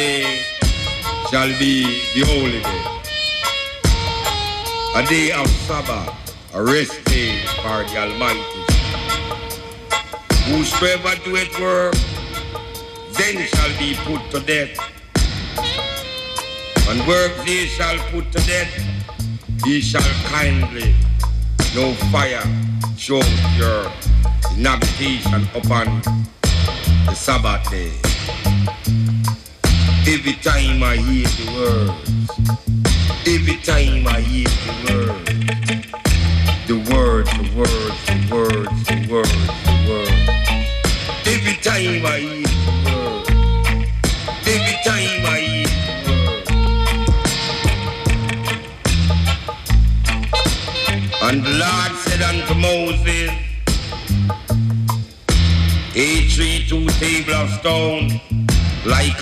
day shall be the holy day. A day of Sabbath, a rest day for the Almighty. Whosoever doeth work, then shall be put to death. And work they shall put to death, he shall kindly no fire show your inhabitation upon the Sabbath day. Every time I hear the words, every time I hear the words, the words, the words, the words, the words, the words. Every time I hear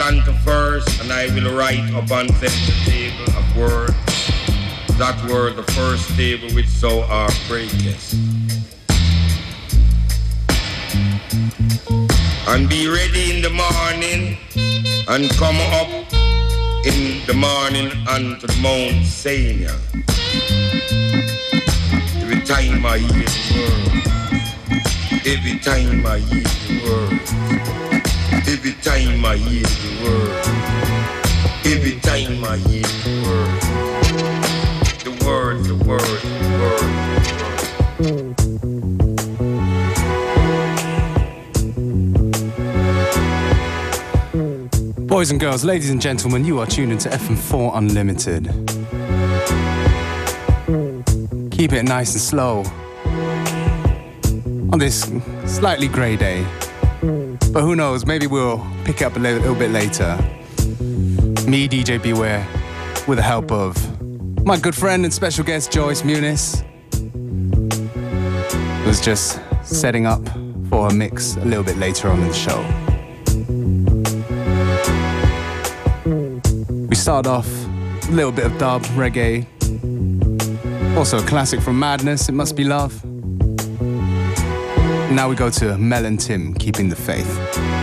like unto first, and I will write upon them the table of word, that were the first table which so are breakest. And be ready in the morning, and come up in the morning unto the Mount Sinai. Every time I hear the word, every time I hear the word, every time I hear the word, every time I hear the word, the word, the word, the word. Boys and girls, ladies and gentlemen, you are tuned into FM4 Unlimited. Keep it nice and slow on this slightly grey day. But who knows, maybe we'll pick up a little, little bit later. Me, DJ Beware, with the help of my good friend and special guest Joyce Muniz, was just setting up for a mix a little bit later on in the show. We start off a little bit of dub, reggae, also a classic from Madness, It Must Be Love. Now we go to Mel and Tim, Keeping the Faith.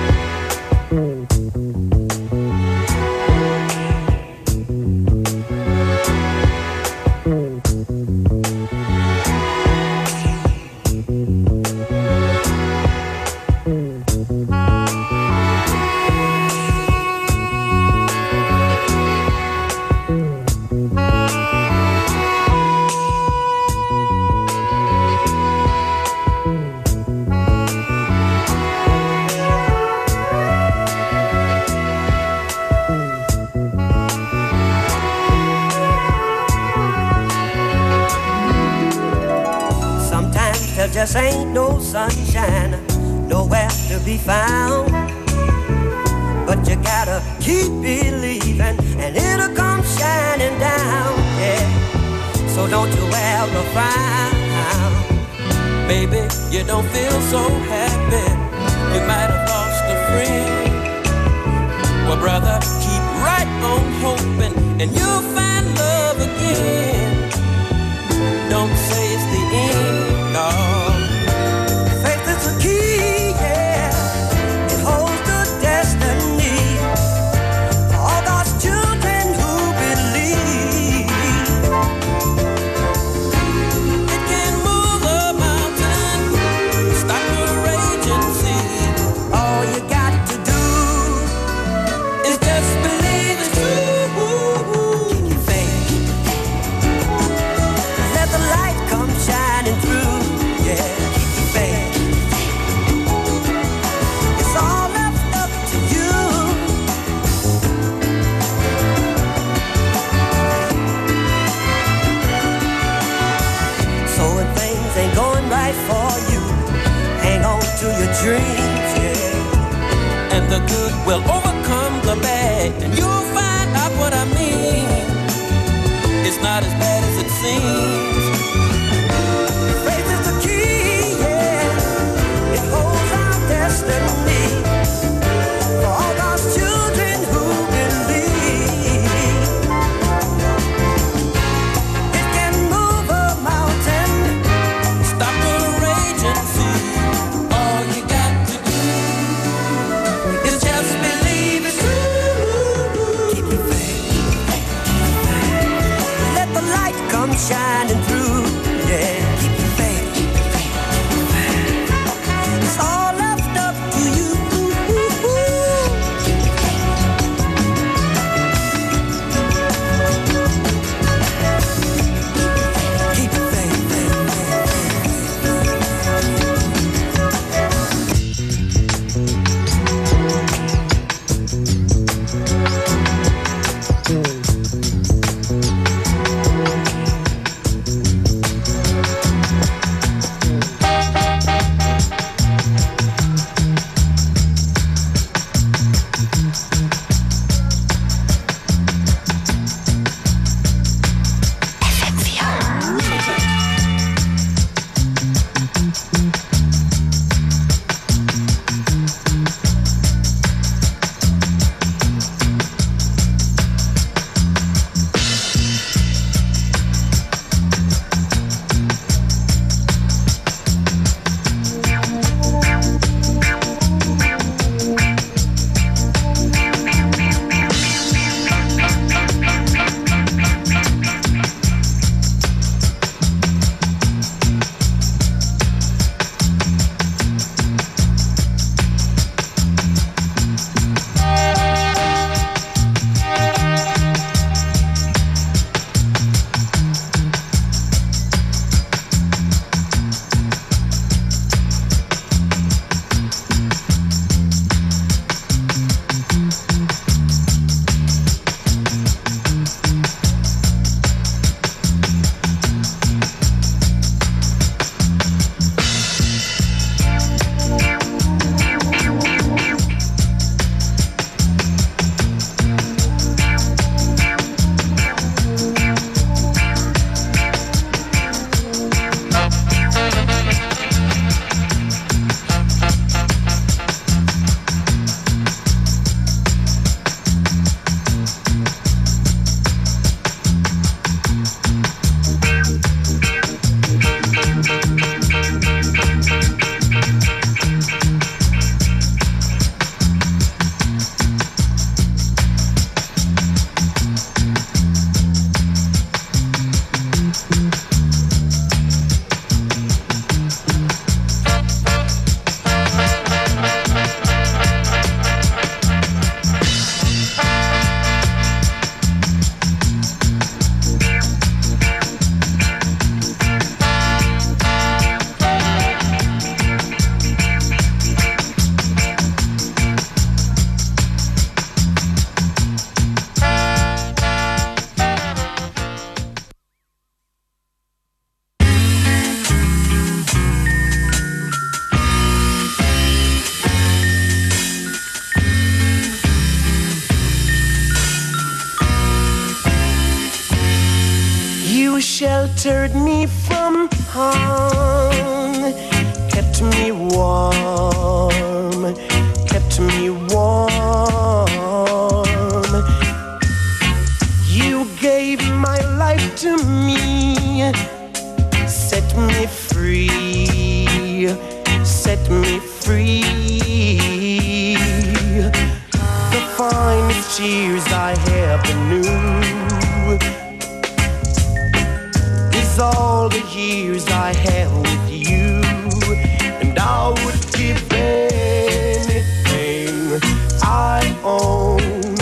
I own.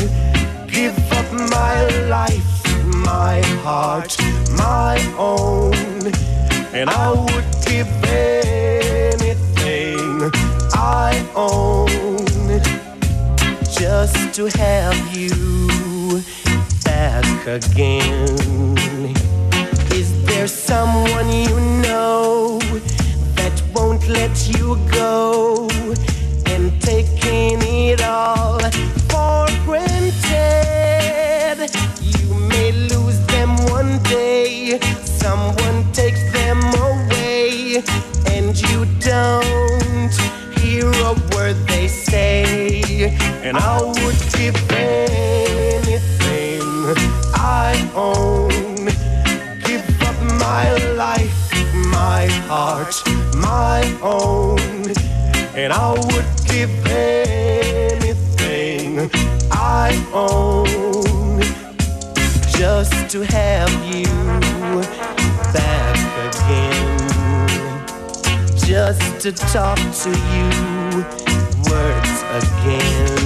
Give up my life, my heart, my own. And I would give anything I own just to have you back again. Is there someone you know that won't let you go? someone takes them away and you don't hear a word they say. And I would give anything I own, give up my life, my heart, my own. And I would give anything I own just to have you. to talk to you. Words again.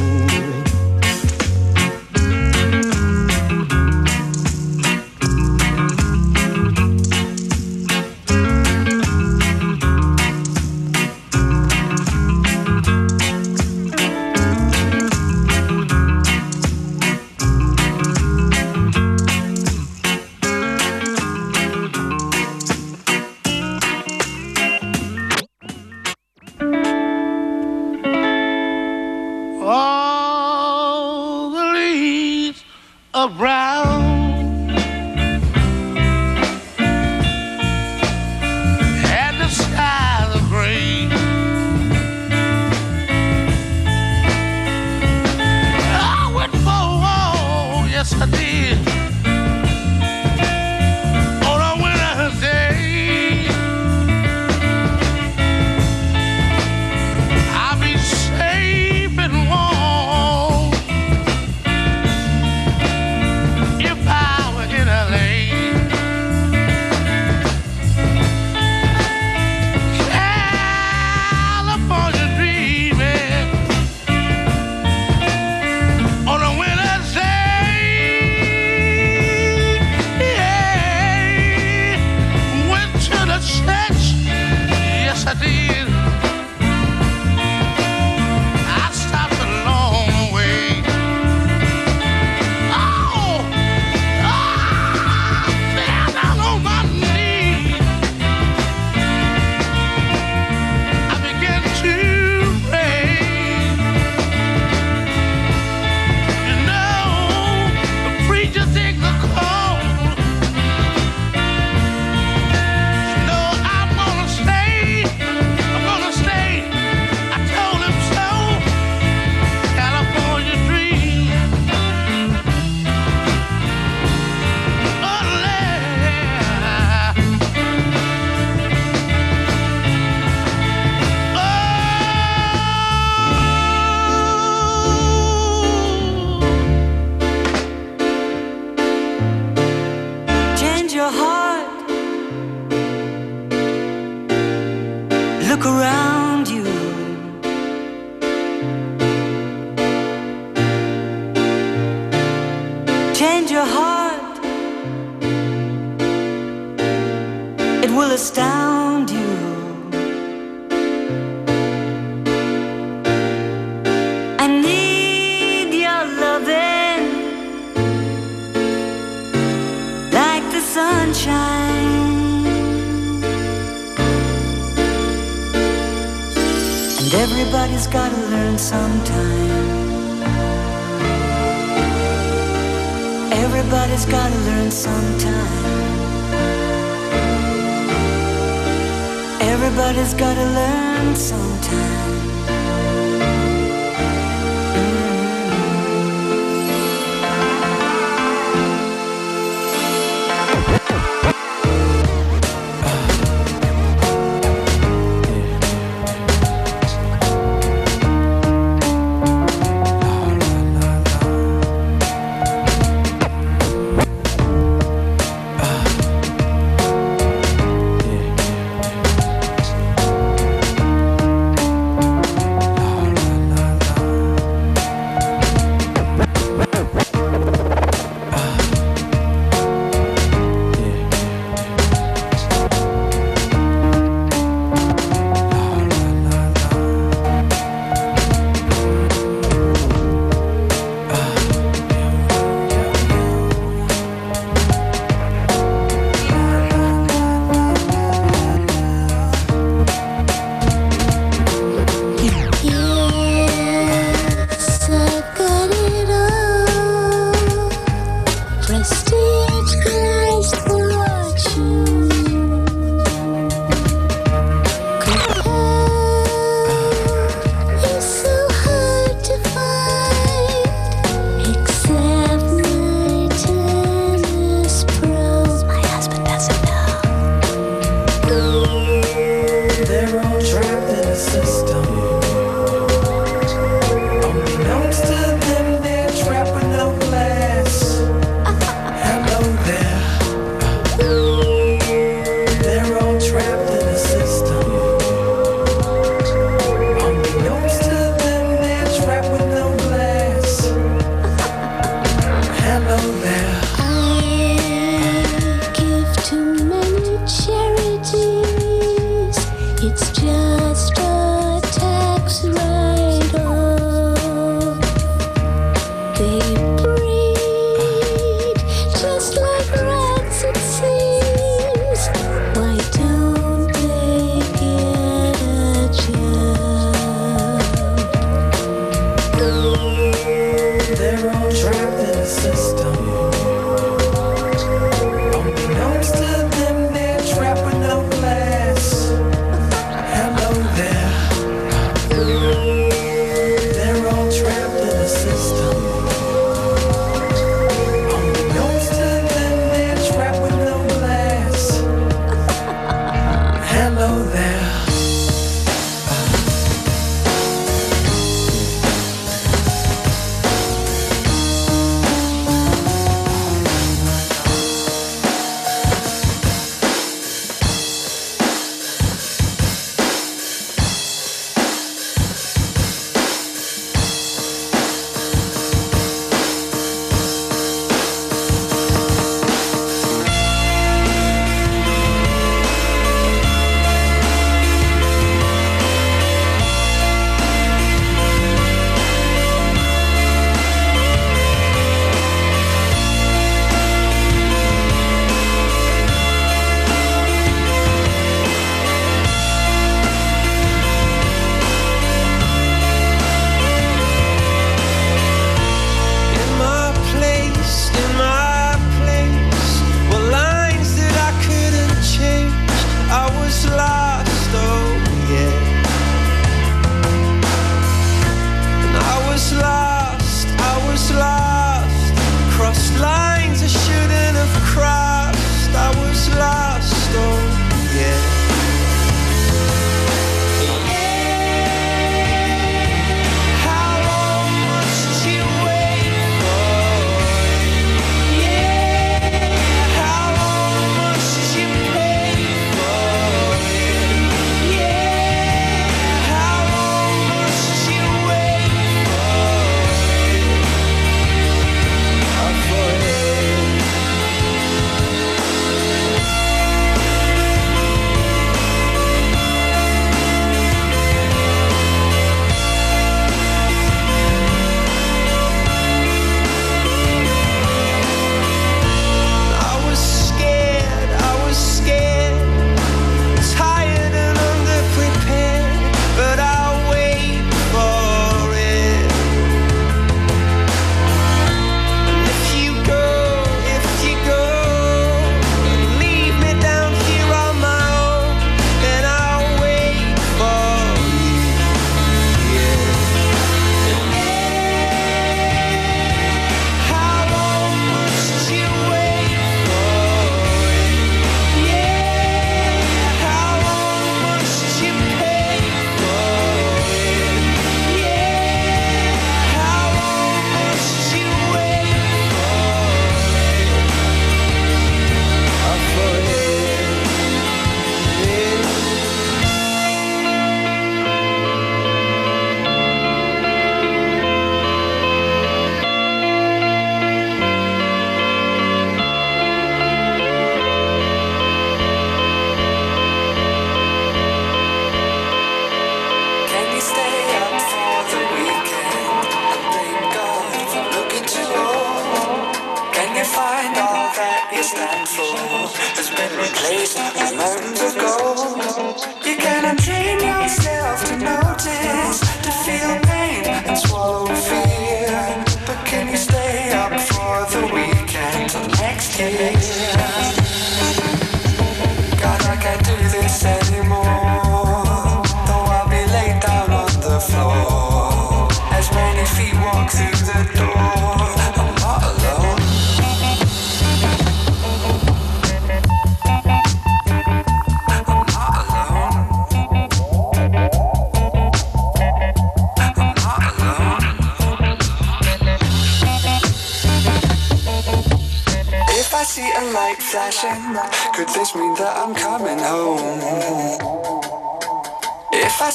Gotta learn sometime. All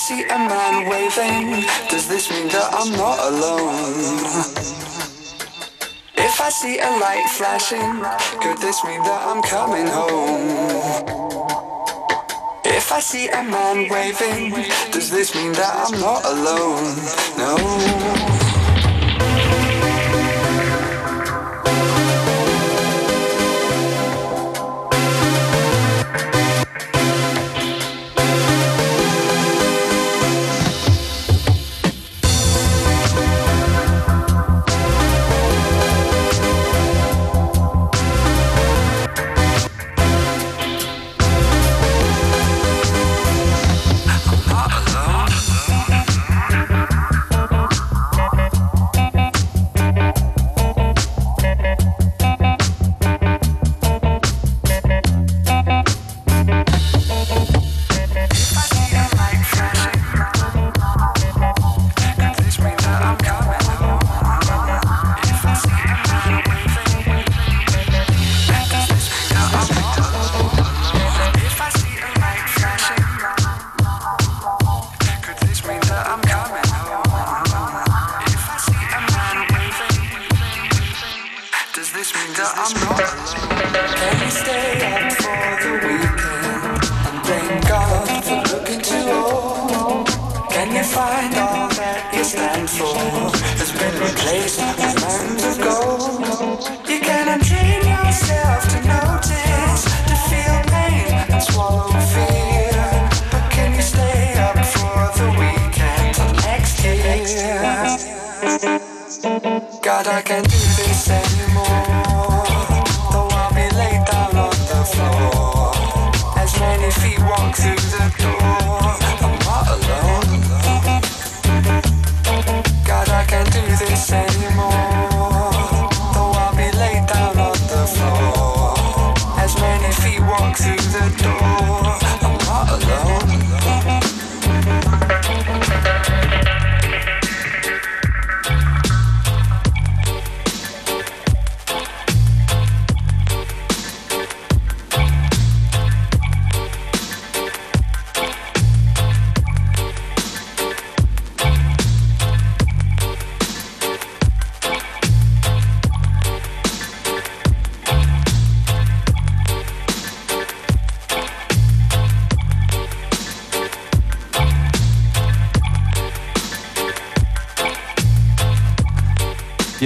see a man waving, does this mean that I'm not alone? If I see a light flashing, could this mean that I'm coming home? If I see a man waving, does this mean that I'm not alone? No.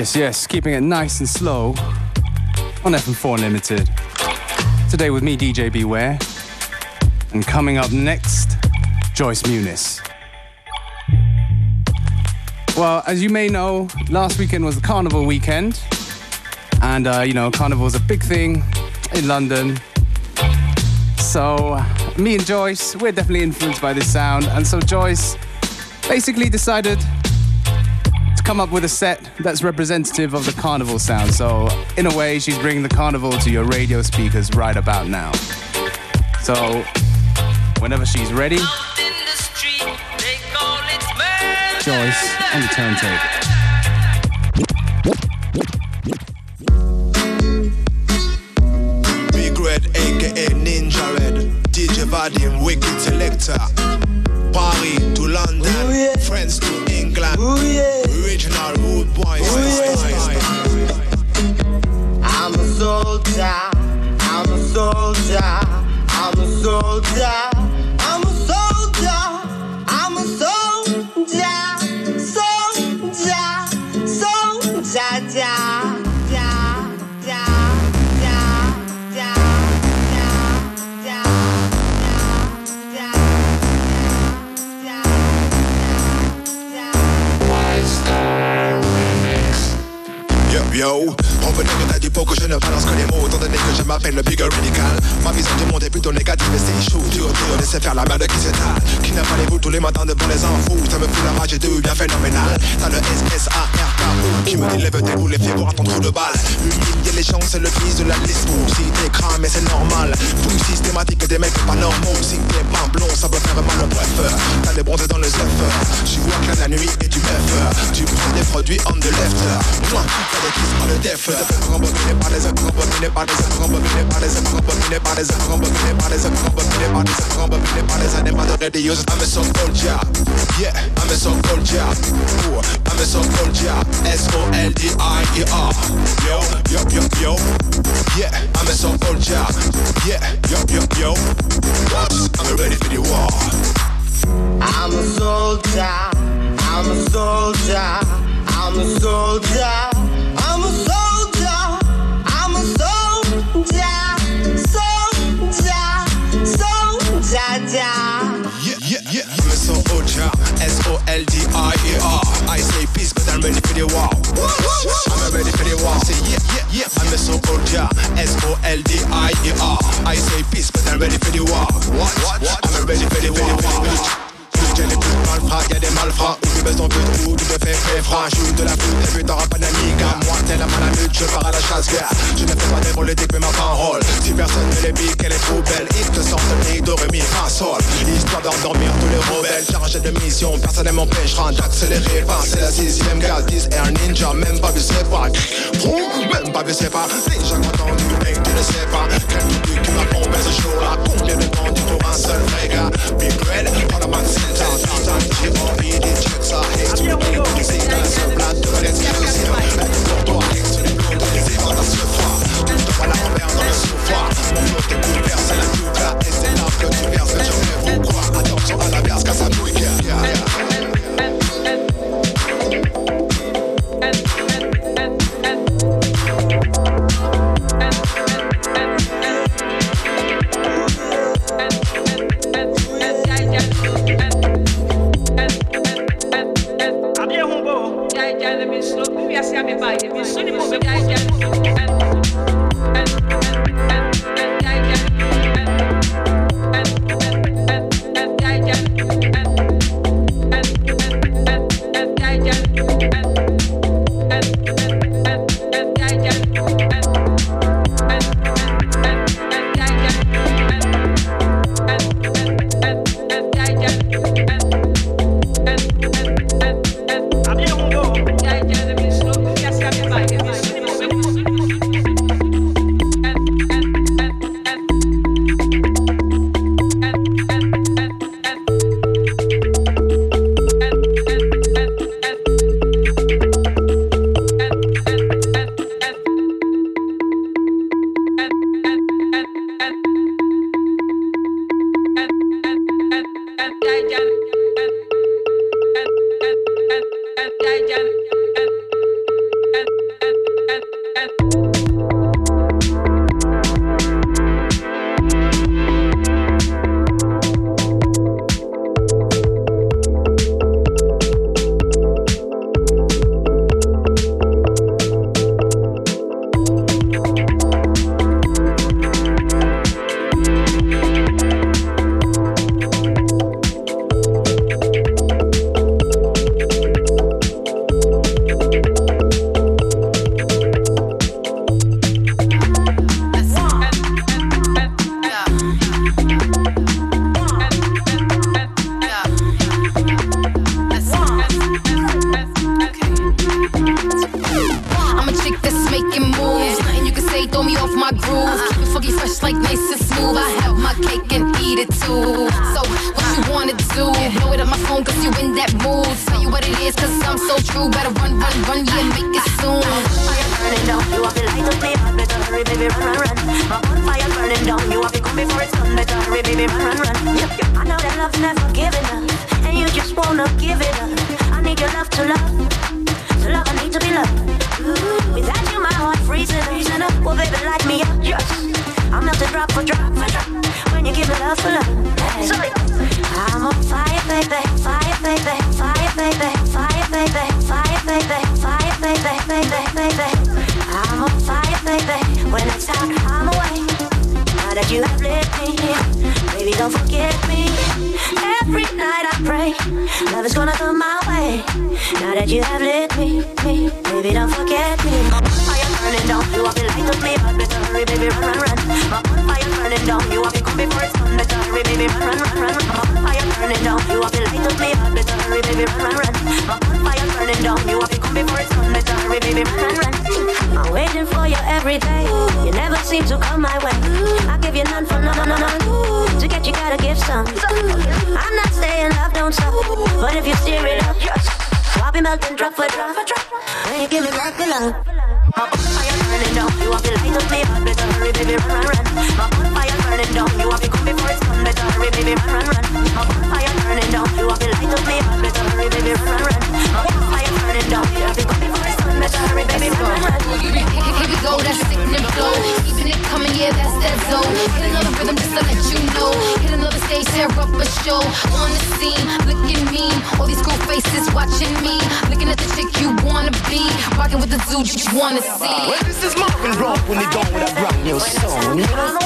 Yes, yes, keeping it nice and slow on FM4 Unlimited. Today with me, DJ Beware. And coming up next, Joyce Muniz. Well, as you may know, last weekend was the Carnival weekend. And, uh, you know, Carnival is a big thing in London. So, me and Joyce, we're definitely influenced by this sound. And so, Joyce basically decided come up with a set that's representative of the carnival sound. So, in a way, she's bringing the carnival to your radio speakers right about now. So, whenever she's ready, Joyce on the turntable. soldier. I'm a soldier. I'm a soldier. Soldier. Soldier. Yeah. Yo. Dire que je ne balance que les mots. Étant donné que je m'appelle le bigger radical. Ma vision du monde est plutôt négative et c'est chaud Tu autour laisser faire la merde qui s'étale Qui n'a pas les bouts tous les matins devant les infos Ça me fout la rage et de bien phénoménal T'as le S-S-A-R-K-O Qui me dit lève tes boules les pieds pour attendre trop de balles. Humilier les gens c'est le fils de la liste. Si t'es cramé c'est normal. Boum systématique des mecs pas normaux. Si t'es pas blond ça peut faire mal au bref T'as les bronzés dans les œufs Tu vois que la nuit et du meuf. Tu prends des produits on the left. Moi, t'as des kisses par le def I'm a yeah I'm a so soldier, ooh I'm a so soldier, S-O-L-D-I-E-R Yo, yo, yo, yo. Yeah, I'm a yeah Yo, yo, yo. I'm ready for the war. I'm a soldier, I'm a soldier, I'm a soldier, S-O-L-D-I-E-R. I say peace, but I'm ready for the war. I'm ready for the war. Say yeah, yeah, yeah. I'm a soldier, S-O-L-D-I-E-R. I say peace, but I'm ready for the war. What? I'm ready for the war. A des plus de malfrats, y a des malfrats Où tu baisses ton peu de trou, tu te fais très franc Joue de la flûte et puis t'auras pas d'amiga Moi t'es la malamute, je pars à la chasse gars Je ne fais pas des politiques mais ma parole. Si personne ne les pique, elle est trop belle Ils te sortent le nid de mi fa sol. Histoire d'endormir tous les rebelles. Chargé de mission, personne ne m'empêchera d'accélérer c'est la sixième gaz, 10 air ninja Même pas vu c'est pas Même pas vu c'est pas Déjà content du mec, tu ne sais pas. Quel truc qui m'a pompé ce jour là Combien de temps tu pour un seul vrai gars? Big Red, pas la maxime j'ai envie des checks, ça reste une équipe C'est un seul plat de l'exclusion ce froid te vois dans Mon est c'est la c'est que tu verses, je Attention à la verse, casse à Know that to come my way. I give you none for none, none, none. To get you gotta give some. I'm not saying love don't stop, but if you steer it up, I'll be melting drop for drop. For drop. When you give me back the love. My fire burning down, you have to light up me heart, better hurry, baby, run, run, run. My fire burning down, you have to come before it's done, better hurry, baby, run, run, run. My Here we go, that's sickening flow. Keeping it coming, yeah, that's that zone. Hit another rhythm just to let you know. Hit another stage, tear up a show. On the scene, looking mean. All these cool faces watching me. Looking at the chick you wanna be. Rocking with the dude you wanna see. This is Marvin Rock when they done with a brand new?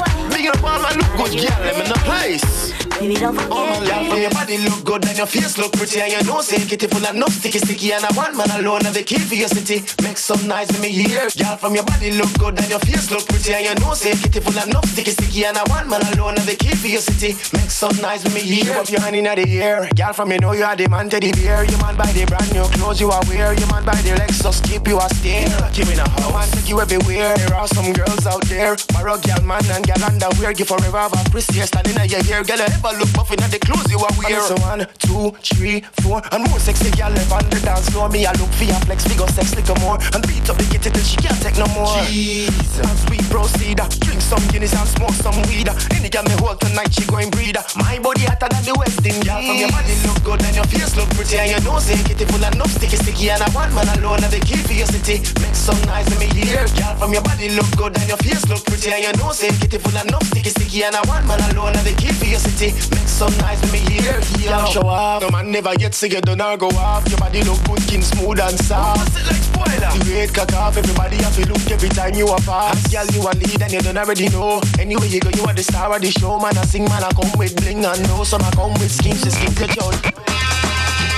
Good girl, them in the place. Baby, don't forget Oh my love, your body look good and your face look pretty And you know say kitty full of no sticky sticky. And I want man alone have the key for your city. Make some noise with me here Girl from your body look good and your face look pretty And you know say kitty full of no sticky sticky. And I want man alone have the key for your city. Make some noise with me here Up your hand in the air. Girl from you know you are the man teddy bear. You man buy the brand new clothes you are wear. You man buy the Lexus keep you a stare Keep in a house man take you everywhere. There are some girls out there. Borrow girl man and girl underwear. Give forever have a Christy standing in your ear. Girl ever look buff in the clothes you are wear. So one, two, three, four. And more sexy girl left on the dance floor. Me I look for your flex figure sex little more. And beat up the kitty till she can't take no more. Jesus. As we proceed Drink some Guinness and smoke some weed. Any girl me hold tonight she going breed. My body hotter than the West Indies. Girl from your body look good and your face look pretty. And you know say kitty full of no sticky sticky. And I want man alone have the key for your city. Make some noise with me here Girl from your body look good and your face look pretty. And you know say kitty full of no sticky sticky. And I one man alone and the key for your city. Make some noise with me here Girl show off No man never get sick you done or go off. Your body look good skin smooth and soft. It like spoiler? The weight cut off everybody have to look every time you are fast. Girl you a lead and you don't already know. Anyway you go you are the star of the show. Man I sing man I come with bling and know Some I come with schemes skin to joy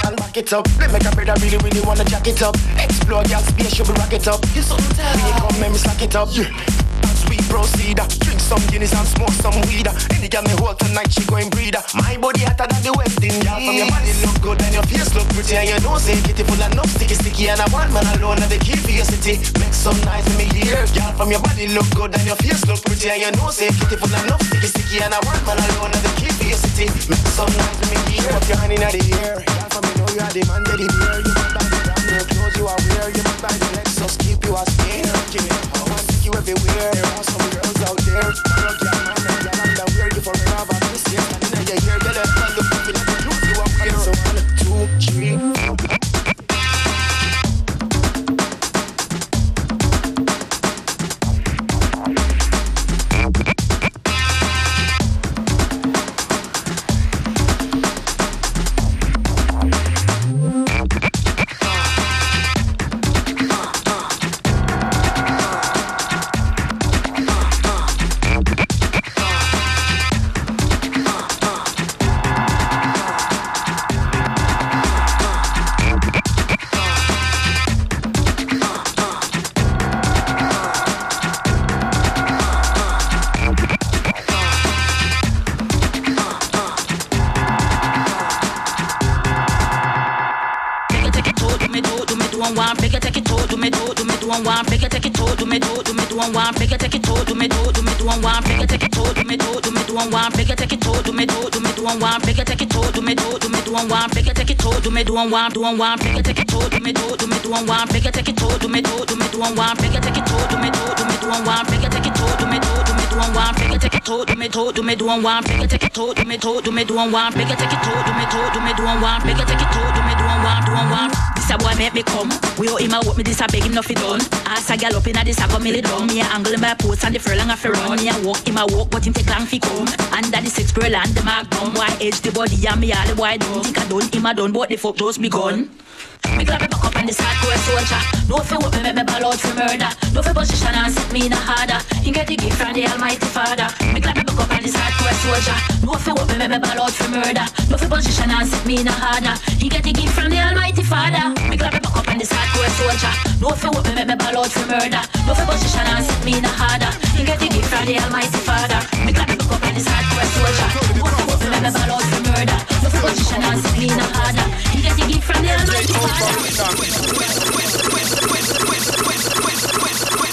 and back it up. Let make a brother really, really wanna jack it up. Explore your space, you be rock it up. You so tell. Me, come let me slack it up. Yeah. Proceed, drink some Guinness and smoke some weed. Any girl me hold tonight, she going breed. My body hotter than the West Indies. Girl, from your body look good and your face look pretty, and you know say kitty full of no sticky sticky. And I want man alone have the key for your city. Make some noise with me here. Girl, from your body look good and your face look pretty, and you know say kitty full of no sticky sticky. And I want man alone have the key for your city. Make some noise with me here. Put your hand in the air. Girl, from you know you are the man, teddy bear. You man buy the brand new clothes you are wear. You man buy the Lexus, keep you a stare. Give me a you everywhere. There are some girls out there. Do one, one, do one, one. Take it, take it, to, do me, do, do me, do one, one. Take it, take it, to, do me, do, do me, do one, one. Take it, take it, to, do me, do, do me, do one, one. Take it, take it, to, do me, do, do me, do one, one. Take it, take it, to, do me, do, do me, do one, one. Take it, take it, to, do me, do, do me, do one, one. Take it, take it, to, do me, do, do me, do one, one. Take it, it, to, do make me come. We owe him a walk me this a beg him nothing done. Ask a gal up inna this a come me down. Me a angle in my post and the furlong a run. Me a walk him a walk but him take long fi come. Under the six girl and the down. Why edge the body and me all the wide. Think I done him a done but the fuck just begun. Me clap me back up on this hardcore soldier. No fi what me make me ball out for murder. No fi position and set me in a harder. He get the gift from the Almighty Father. Me clap me back up on this hardcore soldier. No fi what me make me ball out for murder. No fi position and set me in a harder. He get the gift from the Almighty Father. Me clap me back up on this hardcore soldier. No fi what me make me ball out for murder. No fi position and set me in a harder. He get the gift from the Almighty Father. Me clap me back up on this hardcore soldier. No fi what me make me ball out for murder. No fi position and set me harder. He get the gift from the Almighty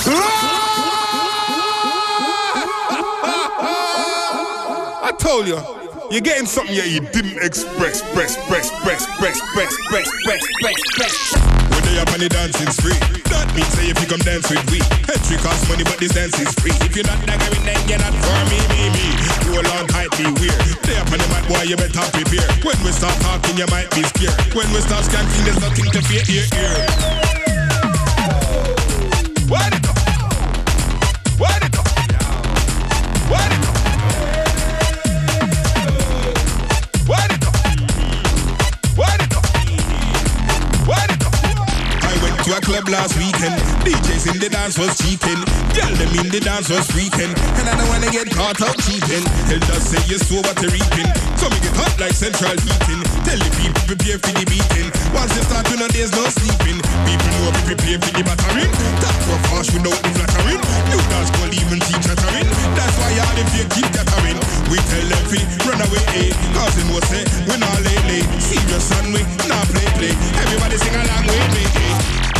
I told you, you're getting something here you didn't express, press, press, press, press, press, press, press, press, When they up on the dancing free, that means say if you come dance with we, entry costs money but this dance is free. If you're not daggering then you're not for me, me, me. Roll on tight, be weird. They up on the mat, boy, you better prepare. When we start talking, you might be scared. When we start skanking, there's nothing to fear, ear, ear. What? What to a club last weekend. DJs in the dance was cheating. Girl, them in the dance was freaking. And I don't wanna get caught out cheating. Elders say you sow what you're reaping. So me get hot like central heating. Tell the people prepare for the beating. Once you start, you know there's no sleeping. People know we prepare for the battering. Talk so fast without the flattering. New dance call even teach chattering. That's why all the fear keep gathering. We tell them fi run away, eh. Cause they know say we're not lay lay. Serious and we not play play. Everybody sing along with me, eh.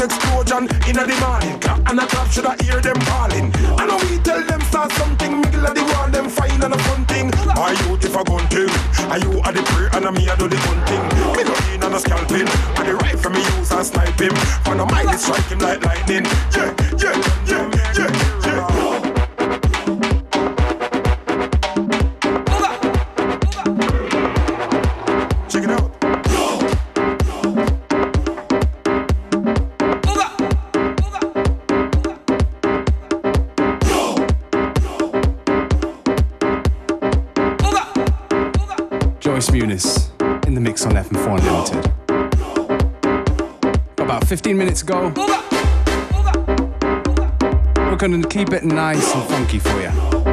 explosion in the morning. And a clap should I hear them calling. I know we tell them start something, middle of the wall, them fine and a fun thing. Are you if a gun thing? Are you at the prayer and a me a do the gun thing? Me go in and a scalping, and the rifle me use and snipe him. For the mind strike him like lightning. Yeah, yeah, yeah, yeah, yeah. 15 minutes ago. We're going to keep it nice and funky for you. you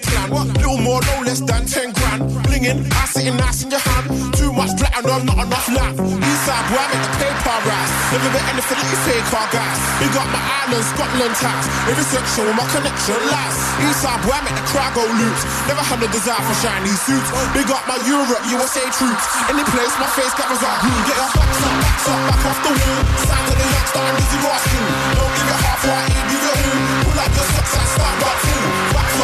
plan. What? Little more, no less than 10 grand. Blinging, I sitting nice in your hand. Too much black, I know not enough laugh. Eastside, boy, I make the paper rise. Never bit anything that you say, car guys. We got my island, Scotland ties. Every section with my connection lies. Eastside, boy, I make the crowd go loops. Never had a desire for shiny suits. We got my Europe, USA troops. Any place, my face covers up. Get your backs up, backs up, back off the wall. Sound to the next I'm busy rocking. Don't give it half, why ain't give it who? Pull out your socks and start rocking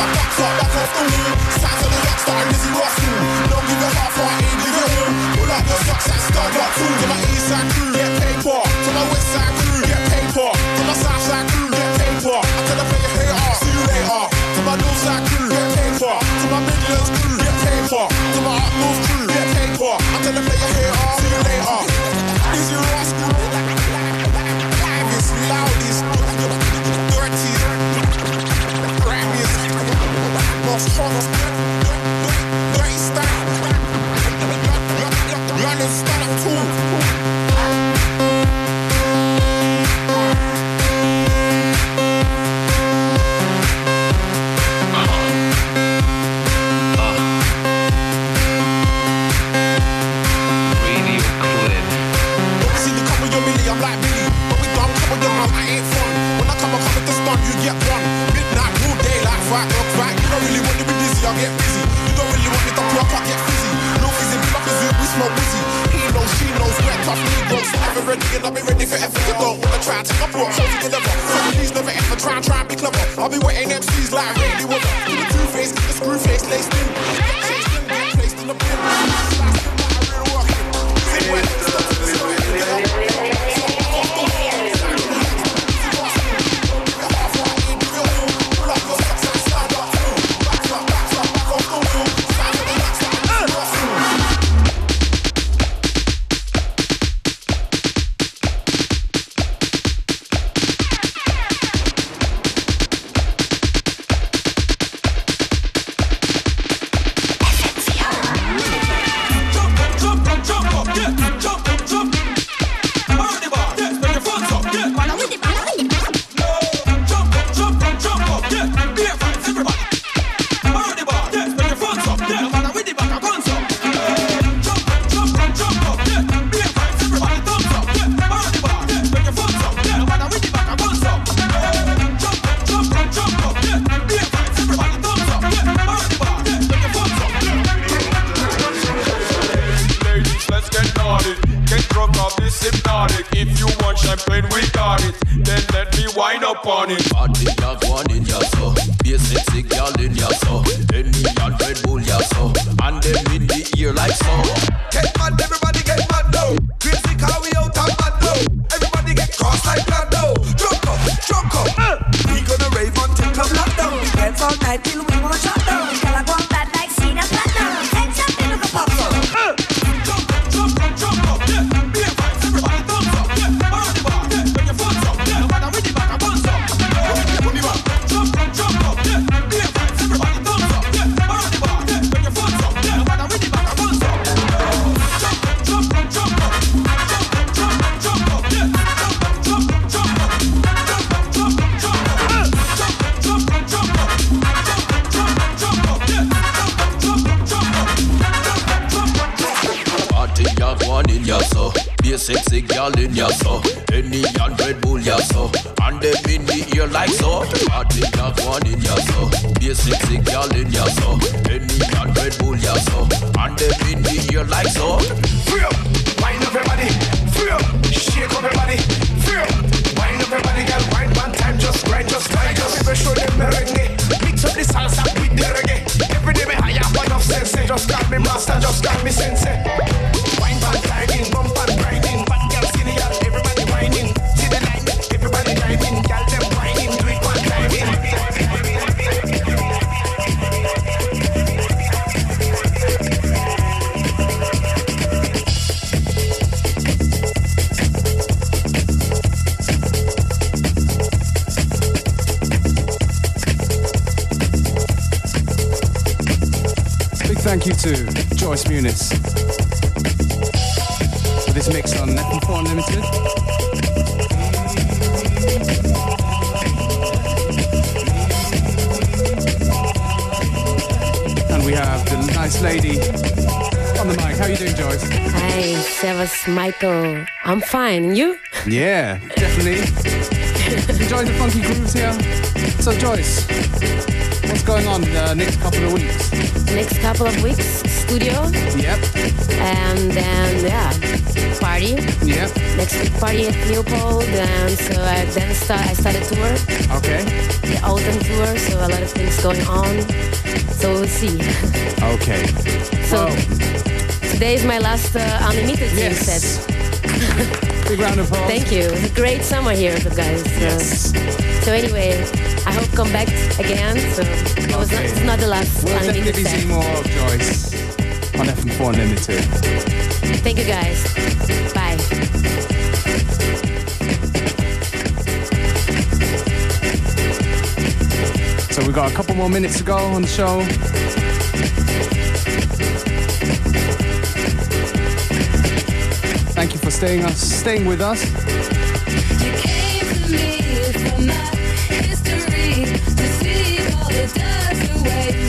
up, backs up, back off the wheel. Sounds of the yacht starting busy rocking. Don't give a half or ain't give. Pull up your socks and start up too. To my east side crew, get paid for. To my west side be waiting MCs like. Lady on the mic. How are you doing, Joyce? Hi, Servus Michael. I'm fine. And you? Yeah, definitely. Enjoying the funky grooves here. So, Joyce, what's going on the next couple of weeks? Next couple of weeks, studio. Yep. And then, yeah, party. Yep. Next week, party at Leopold. And so I then start, I started tour. Okay. The autumn tour. So a lot of things going on. So we'll see. Okay. So today is my last uh, unlimited team set. Big round of applause. Thank you. A great summer here, guys. Yes. so anyway, I hope come back again. So it was not, it's not the last We'll unlimited definitely set. see more of Joyce on FM4 Unlimited. Thank you guys. Bye. So we've got a couple more minutes to go on the show. Thank you for staying us, staying with us. You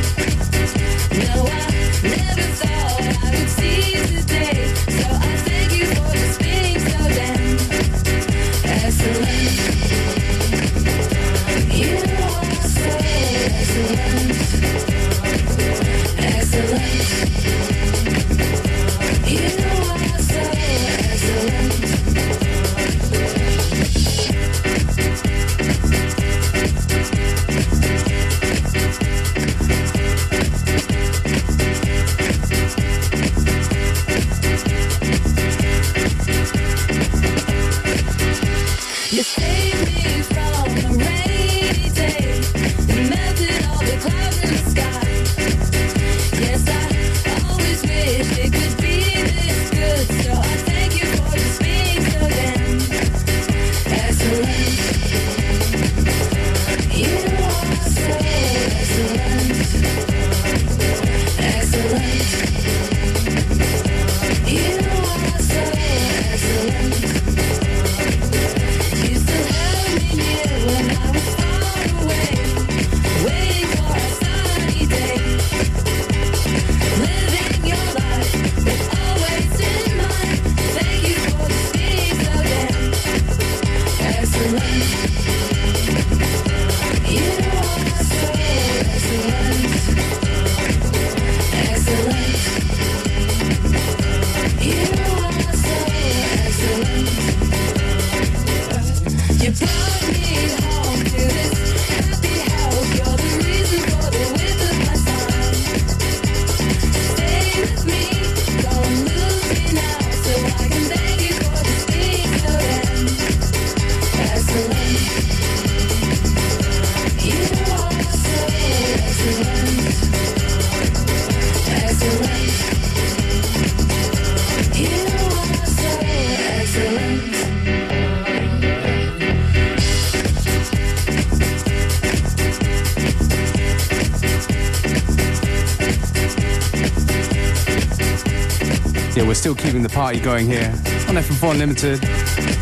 we're still keeping the party going here on FM4 Unlimited.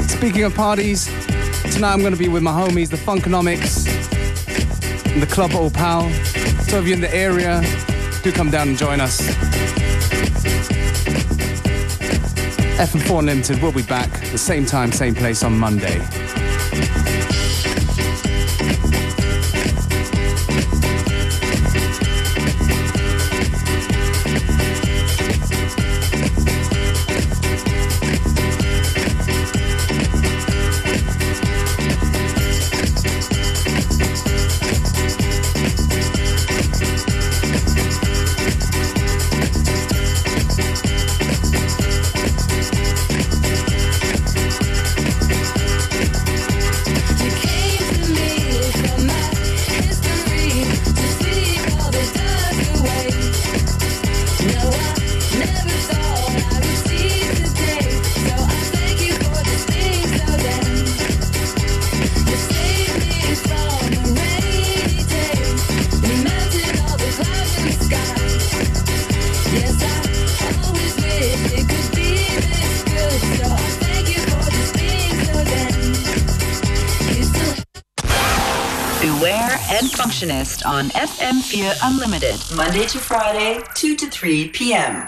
Speaking of parties, tonight I'm going to be with my homies, the Funkonomics, the club Old Pal. So if you're in the area, do come down and join us. FM4 Unlimited will be back the same time, same place on Monday. On FM4 Unlimited, Monday to Friday, 2 to 3 p.m.